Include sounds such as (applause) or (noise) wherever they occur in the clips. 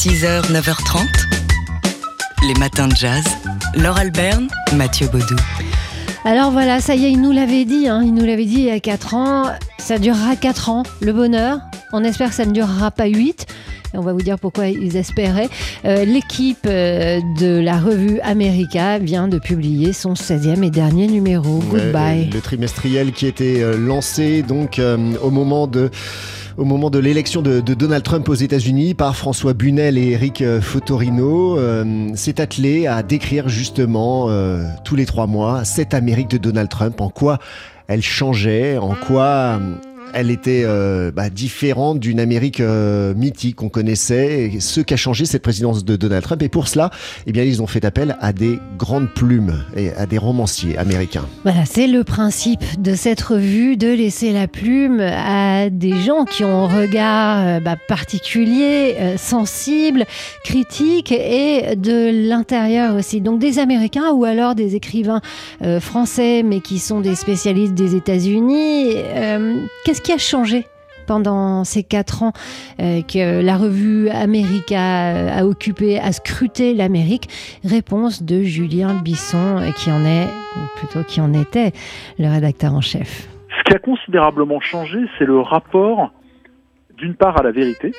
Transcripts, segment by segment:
6h, 9h30. Les matins de jazz. Laure Alberne, Mathieu Baudou. Alors voilà, ça y est, il nous l'avait dit, hein, il nous l'avait dit il y a 4 ans, ça durera 4 ans, le bonheur. On espère que ça ne durera pas 8. Et on va vous dire pourquoi ils espéraient. Euh, L'équipe euh, de la revue America vient de publier son 16e et dernier numéro. Ouais, Goodbye. Le trimestriel qui était euh, lancé donc euh, au moment de au moment de l'élection de, Donald Trump aux États-Unis par François Bunel et Eric euh, Fotorino, euh, s'est attelé à décrire justement euh, tous les trois mois cette Amérique de Donald Trump, en quoi elle changeait, en quoi euh, elle était euh, bah, différente d'une Amérique euh, mythique qu'on connaissait, ce qu'a changé cette présidence de Donald Trump. Et pour cela, eh bien, ils ont fait appel à des grandes plumes et à des romanciers américains. Voilà, c'est le principe de cette revue, de laisser la plume à des gens qui ont un regard euh, bah, particulier, sensible, critique et de l'intérieur aussi. Donc des Américains ou alors des écrivains français mais qui sont des spécialistes des États-Unis. Euh, Qu'est-ce qui a changé pendant ces quatre ans euh, que la revue America a occupé, a scruté l'Amérique? Réponse de Julien Bisson, euh, qui en est, ou plutôt qui en était, le rédacteur en chef. Ce qui a considérablement changé, c'est le rapport, d'une part, à la vérité.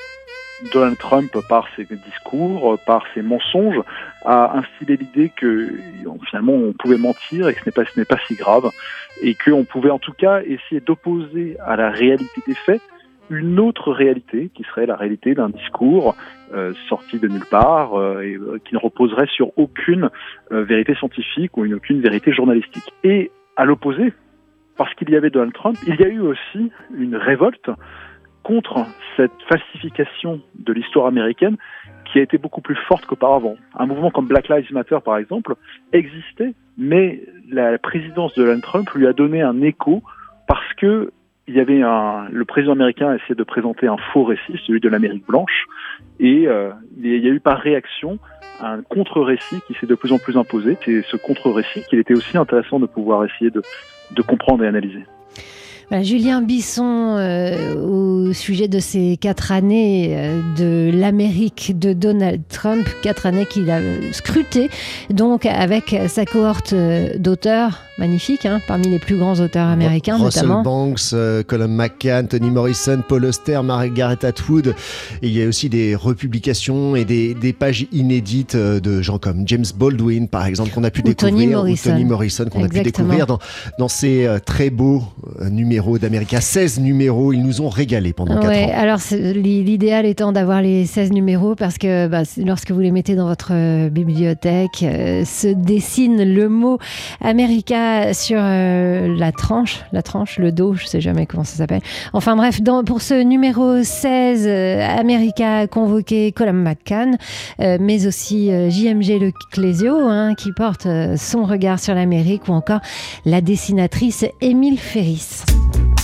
Donald Trump, par ses discours, par ses mensonges, a instillé l'idée que finalement on pouvait mentir et que ce n'est pas, ce n'est pas si grave, et qu'on pouvait en tout cas essayer d'opposer à la réalité des faits une autre réalité, qui serait la réalité d'un discours euh, sorti de nulle part euh, et euh, qui ne reposerait sur aucune euh, vérité scientifique ou une, aucune vérité journalistique. Et à l'opposé, parce qu'il y avait Donald Trump, il y a eu aussi une révolte contre cette falsification de l'histoire américaine qui a été beaucoup plus forte qu'auparavant. Un mouvement comme Black Lives Matter, par exemple, existait, mais la présidence de Donald Trump lui a donné un écho parce que y avait le président américain a essayé de présenter un faux récit, celui de l'Amérique blanche, et euh, il y a eu par réaction un contre-récit qui s'est de plus en plus imposé. C'est ce contre-récit qu'il était aussi intéressant de pouvoir essayer de comprendre et analyser. Voilà, Julien Bisson, euh, au sujet de ces quatre années euh, de l'Amérique de Donald Trump, quatre années qu'il a scrutées, donc avec sa cohorte euh, d'auteurs magnifiques, hein, parmi les plus grands auteurs américains Russell notamment. Banks, euh, Colin McCann, Toni Morrison, Paul Auster, Margaret Atwood. Et il y a aussi des republications et des, des pages inédites de gens comme James Baldwin, par exemple, qu'on a pu Ou découvrir. Toni ou Morrison. Morrison, qu'on a pu découvrir dans, dans ces très beaux euh, numéros d'América. 16 numéros, ils nous ont régalé pendant 4 Ouais, ans. alors l'idéal étant d'avoir les 16 numéros parce que bah, lorsque vous les mettez dans votre euh, bibliothèque, euh, se dessine le mot America sur euh, la tranche, la tranche, le dos, je sais jamais comment ça s'appelle. Enfin bref, dans- pour ce numéro 16, euh, America a convoqué Colin McCann, mais aussi JMG Le Clésio, hein, qui porte son regard sur l'Amérique, ou encore la dessinatrice Émile Ferris.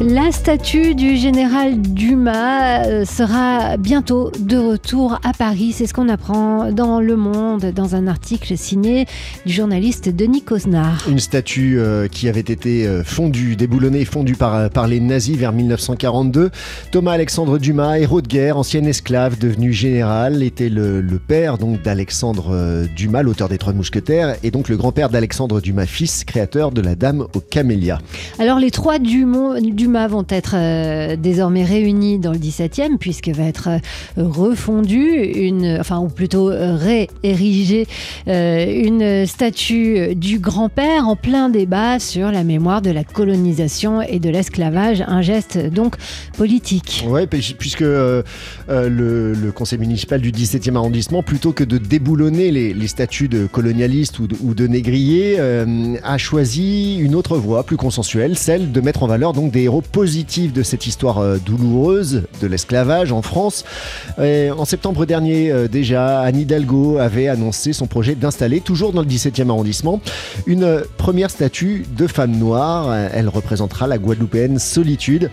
La statue du général Dumas euh, sera bientôt de retour à Paris. C'est ce qu'on apprend dans Le Monde, dans un article signé du journaliste Denis Cosnard. Une statue euh, qui avait été euh, fondue, déboulonnée fondue par, par les nazis vers 1942. Thomas Alexandre Dumas, héros de guerre, ancien esclave devenu général, était le, le père donc d'Alexandre Dumas, l'auteur des Trois Mousquetaires, et donc le grand-père d'Alexandre Dumas, fils, créateur de la Dame aux Camélias. Alors les trois Dumont- Dumas vont être euh, désormais réunis dans le 17e puisque va être euh, refondue une, enfin ou plutôt euh, réérigée euh, une statue du grand-père en plein débat sur la mémoire de la colonisation et de l'esclavage, un geste donc politique. Puis- puisque le, le conseil municipal du 17e arrondissement, plutôt que de déboulonner les, les statuts de colonialistes ou de, ou de négriers, a choisi une autre voie plus consensuelle, celle de mettre en valeur donc des héros positifs de cette histoire euh, douloureuse de l'esclavage en France. Et en septembre dernier, euh, déjà, Anne Hidalgo avait annoncé son projet d'installer, toujours dans le 17e arrondissement, une euh, première statue de femme noire. Elle représentera la Guadeloupéenne Solitude,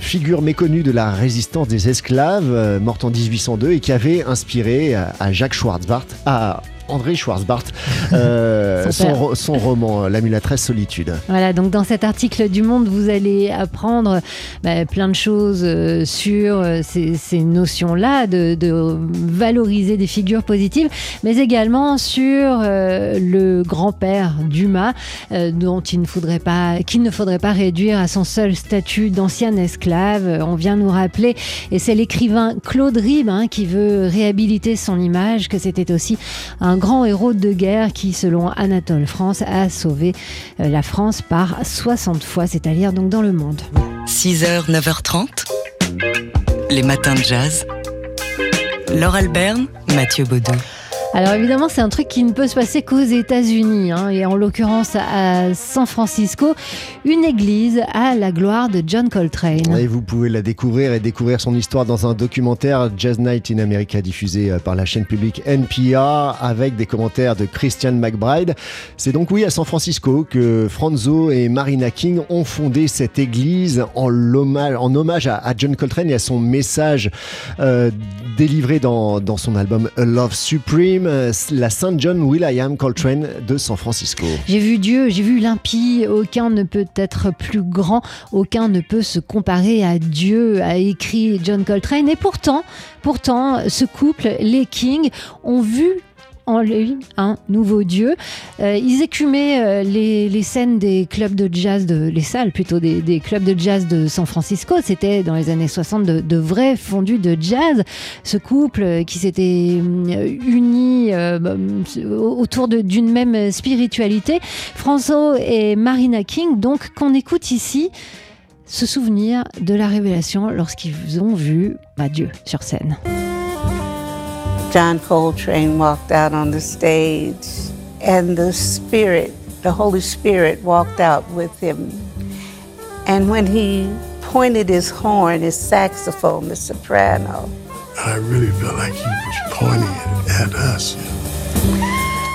figure méconnue de la résistance des esclaves, morte en 1802 et qui avait inspiré à Jacques Schwarzbart à André Schwarzbart, (laughs) euh, son, son, roman L'amulatrice solitude. Voilà, donc dans cet article du Monde, vous allez apprendre bah, plein de choses euh, sur euh, ces, ces notions-là, de, de, valoriser des figures positives, mais également sur euh, le grand-père Dumas, euh, dont il ne faudrait pas, qu'il ne faudrait pas réduire à son seul statut d'ancien esclave. On vient nous rappeler, et c'est l'écrivain Claude Ribes hein, qui veut réhabiliter son image, que c'était aussi un grand héros de guerre qui, selon Anatole France, a sauvé euh, la France par 60 fois, c'est-à-dire donc dans le monde. 6h, 9h30, les matins de jazz. Laure Alberne, Mathieu Baudou. Alors évidemment, c'est un truc qui ne peut se passer qu'aux États-Unis, hein, et en l'occurrence à San Francisco, une église à la gloire de John Coltrane. Et vous pouvez la découvrir et découvrir son histoire dans un documentaire Jazz Night in America diffusé euh, par la chaîne publique NPR avec des commentaires de Christian McBride. C'est donc oui à San Francisco que Franzo et Marina King ont fondé cette église en, hommage à, à, John Coltrane et à son message euh, délivré dans, dans son album A Love Supreme la Saint John Will.i.am Coltrane de San Francisco. J'ai vu Dieu, j'ai vu l'impie, aucun ne peut être plus grand, aucun ne peut se comparer à Dieu, a écrit John Coltrane. Et pourtant, pourtant, ce couple, les Kings, ont vu en lui un nouveau dieu. Euh, ils écumaient euh, les, les, scènes des clubs de jazz, de, les salles plutôt des, des clubs de jazz de San Francisco. C'était dans les années 60 de, vrais fondus de jazz. Ce couple qui s'était uni euh, autour d'une même spiritualité. François et Marina King, donc qu'on écoute ici se souvenir de la révélation lorsqu'ils ont vu bah, Dieu sur scène. John Coltrane walked out on the stage, and the Spirit, the Holy Spirit, walked out with him. And when he pointed his horn, his saxophone, the soprano, I really felt like he was pointing it at us.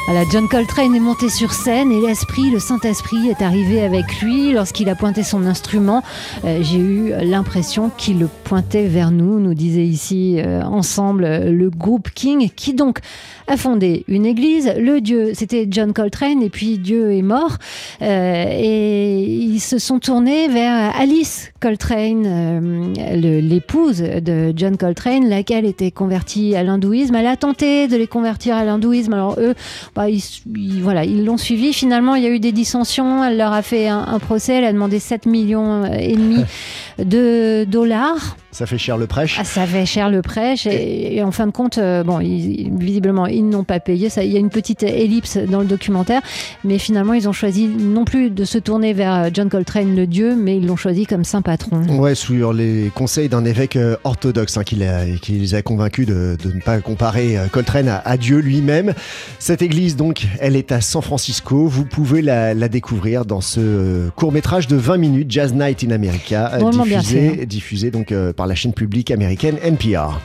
Voilà, John Coltrane est monté sur scène et l'esprit, le Saint-Esprit est arrivé avec lui. Lorsqu'il a pointé son instrument, euh, j'ai eu l'impression qu'il le pointait vers nous, nous disait ici euh, ensemble le groupe King, qui donc a fondé une église. Le Dieu, c'était John Coltrane, et puis Dieu est mort. Euh, et ils se sont tournés vers Alice Coltrane, euh, l'épouse de John Coltrane, laquelle était convertie à l'hindouisme. Elle a tenté de les convertir à l'hindouisme. Alors eux, bah, ils, ils, voilà, ils l'ont suivi. Finalement, il y a eu des dissensions. Elle leur a fait un, un procès. Elle a demandé 7 millions et demi (laughs) de dollars. Ça fait cher le prêche. Ah, ça fait cher le prêche. Et, et en fin de compte, euh, bon, ils, visiblement, ils n'ont pas payé. Ça, il y a une petite ellipse dans le documentaire. Mais finalement, ils ont choisi non plus de se tourner vers John Coltrane, le dieu, mais ils l'ont choisi comme saint patron. Ouais, sur les conseils d'un évêque euh, orthodoxe hein, qui, les a convaincus de, de, ne pas comparer euh, Coltrane à, à Dieu lui-même. Cette église, donc, elle est à San Francisco. Vous pouvez la, la découvrir dans ce court-métrage de 20 minutes, Jazz Night in America, diffusé, diffusé donc par la chaîne publique américaine NPR.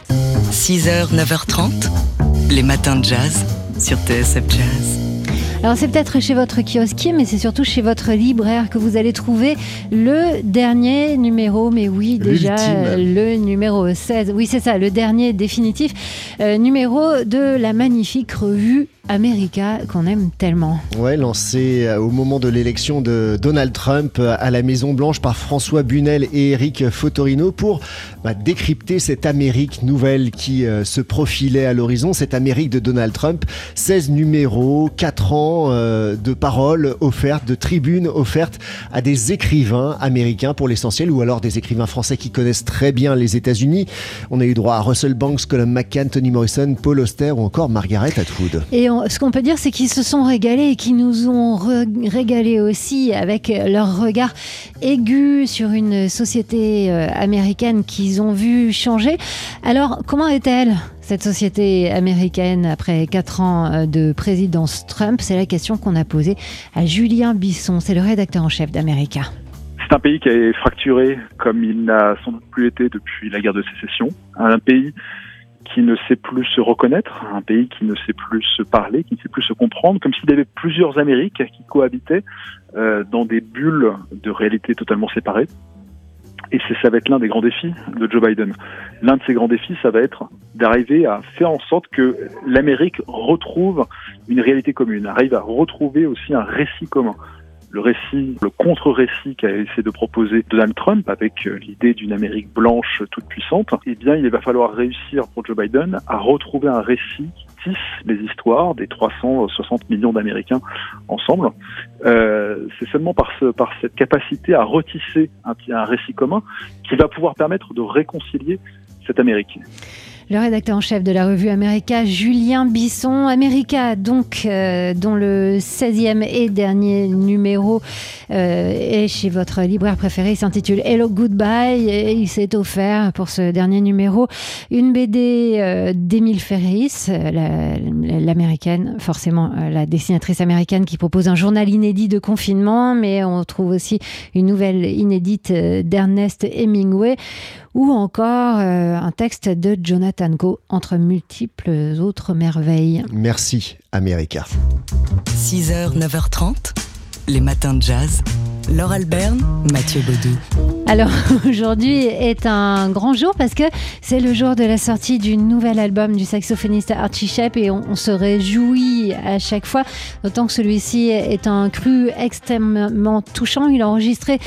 6h, 9h30, les matins de jazz sur TSF Jazz. Alors c'est peut-être chez votre kiosquier, mais c'est surtout chez votre libraire que vous allez trouver le dernier numéro, mais oui déjà le numéro 16, oui c'est ça, le dernier définitif euh, numéro de la magnifique revue America qu'on aime tellement. Ouais, lancé au moment de l'élection de Donald Trump à la Maison Blanche par François Bunel et Eric Fotorino pour bah, décrypter cette Amérique nouvelle qui euh, se profilait à l'horizon, cette Amérique de Donald Trump. 16 numéros, 4 ans euh, de paroles offertes, de tribunes offertes à des écrivains américains pour l'essentiel ou alors des écrivains français qui connaissent très bien les États-Unis. On a eu droit à Russell Banks, Colin McCann, Toni Morrison, Paul Auster ou encore Margaret Atwood. Et ce qu'on peut dire, c'est qu'ils se sont régalés et qu'ils nous ont régalés aussi avec leur regard aigu sur une société euh, américaine qu'ils ont vu changer. Alors, comment est-elle cette société américaine après quatre ans euh, de présidence Trump C'est la question qu'on a posée à Julien Bisson, c'est le rédacteur en chef d'America. C'est un pays qui est fracturé comme il n'a sans doute plus été depuis la guerre de sécession. Un pays qui ne sait plus se reconnaître, un pays qui ne sait plus se parler, qui ne sait plus se comprendre, comme s'il y avait plusieurs Amériques qui cohabitaient euh, dans des bulles de réalité totalement séparées. Et ça va être l'un des grands défis de Joe Biden. L'un de ces grands défis, ça va être d'arriver à faire en sorte que l'Amérique retrouve une réalité commune, arrive à retrouver aussi un récit commun le récit, le contre-récit qu'a essayé de proposer Donald Trump avec euh, l'idée d'une Amérique blanche toute puissante, eh bien, il va falloir réussir pour Joe Biden à retrouver un récit qui tisse les histoires des 360 millions d'Américains ensemble. Euh, c'est seulement par, ce, par cette capacité à retisser un, un récit commun qui va pouvoir permettre de réconcilier cette Amérique le rédacteur en chef de la revue America, Julien Bisson. America, donc, euh, dont le 16e et dernier numéro euh, est chez votre libraire préféré. Il s'intitule Hello Goodbye et il s'est offert pour ce dernier numéro une BD euh, d'Emile Ferris, l'américaine, forcément la dessinatrice américaine qui propose un journal inédit de confinement, mais on trouve aussi une nouvelle inédite d'Ernest Hemingway ou encore euh, un texte de Jonathan Entre multiples autres merveilles. Merci, America. 6h, 9h30, les matins de jazz. Laure Alberne, Mathieu Baudou. Alors (laughs) aujourd'hui est un grand jour parce que c'est le jour de la sortie du nouvel album du saxophoniste Archie Shepp et on, se réjouit à chaque fois, d'autant que celui-ci est un cru extrêmement touchant. Il a enregistré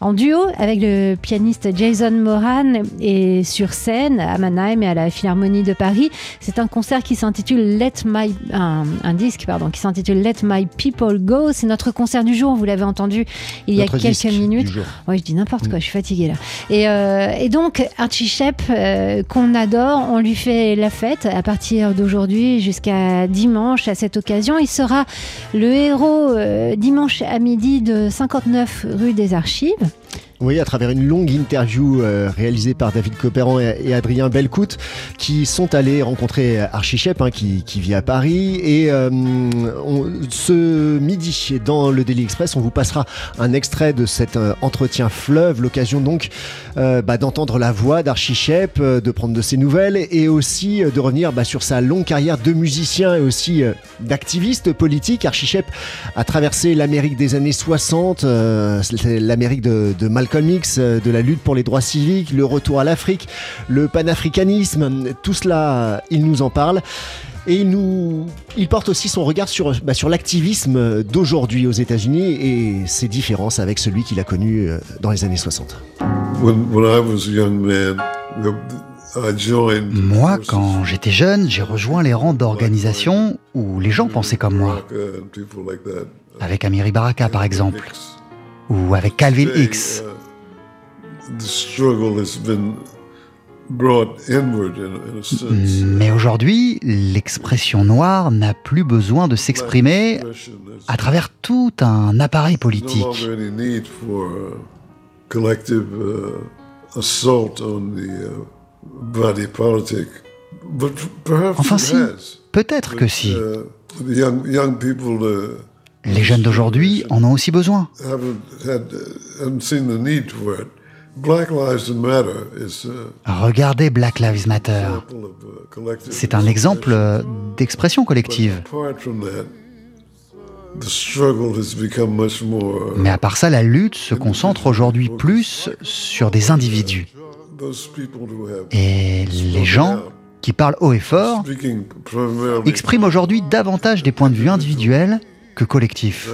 en duo avec le pianiste Jason Moran et sur scène à Mannheim et à la Philharmonie de Paris. C'est un concert qui s'intitule Let My un, disque pardon qui s'intitule Let My People Go. C'est notre concert du jour. Vous l'avez entendu il y a quelques minutes. Oui, je dis n'importe quoi. Suis fatiguée là. Et, euh, donc Archie Shepp euh, qu'on adore, on lui fait la fête à partir d'aujourd'hui jusqu'à dimanche. À cette occasion, il sera le héros euh, dimanche à midi de 59 rue des Archives. Oui, à travers une longue interview euh, réalisée par David Copéran et, Adrien Belcout, qui sont allés rencontrer Archie Shep, hein, qui, vit à Paris. Et euh, ce midi, dans le Daily Express, on vous passera un extrait de cet euh, entretien fleuve, l'occasion donc bah, d'entendre la voix d'Archie Shep, de prendre de ses nouvelles et aussi de revenir bah, sur sa longue carrière de musicien et aussi d'activiste politique. Archie Shep a traversé l'Amérique des années 60, l'Amérique de Malcolm X, euh, de la lutte pour les droits civiques, le retour à l'Afrique, le panafricanisme, tout cela, il nous en parle. Et il, nous, il porte aussi son regard sur, bah, sur l'activisme d'aujourd'hui aux États-Unis et ses différences avec celui qu'il a connu euh, dans les années 60. Moi, quand j'étais jeune, j'ai rejoint les rangs d'organisations où les gens pensaient comme moi. Avec Amiri Baraka, par exemple ou avec Calvin X. Mais aujourd'hui, l'expression noire n'a plus besoin de s'exprimer à travers tout un appareil politique. Enfin si, peut-être que si. Uh, les jeunes d'aujourd'hui en ont aussi besoin. Regardez Black Lives Matter. C'est un exemple d'expression collective. Mais à part ça, la lutte se concentre aujourd'hui plus sur des individus. Et les gens qui parlent haut et fort expriment aujourd'hui davantage des points de vue individuels que collectif.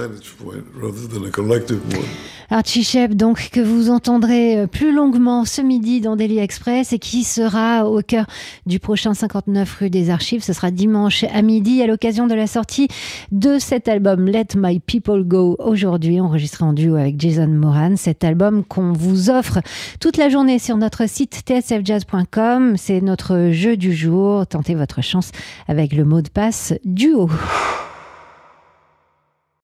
Archie Shep, donc, que vous entendrez euh, plus longuement ce midi dans Daily Express et qui sera au cœur du prochain 59 rue des Archives. Ce sera dimanche à midi à l'occasion de la sortie de cet album Let My People Go aujourd'hui, enregistré en duo avec Jason Moran. Cet album qu'on vous offre toute la journée sur notre site tsfjazz.com. C'est notre jeu du jour. Tentez votre chance avec le mot de passe duo.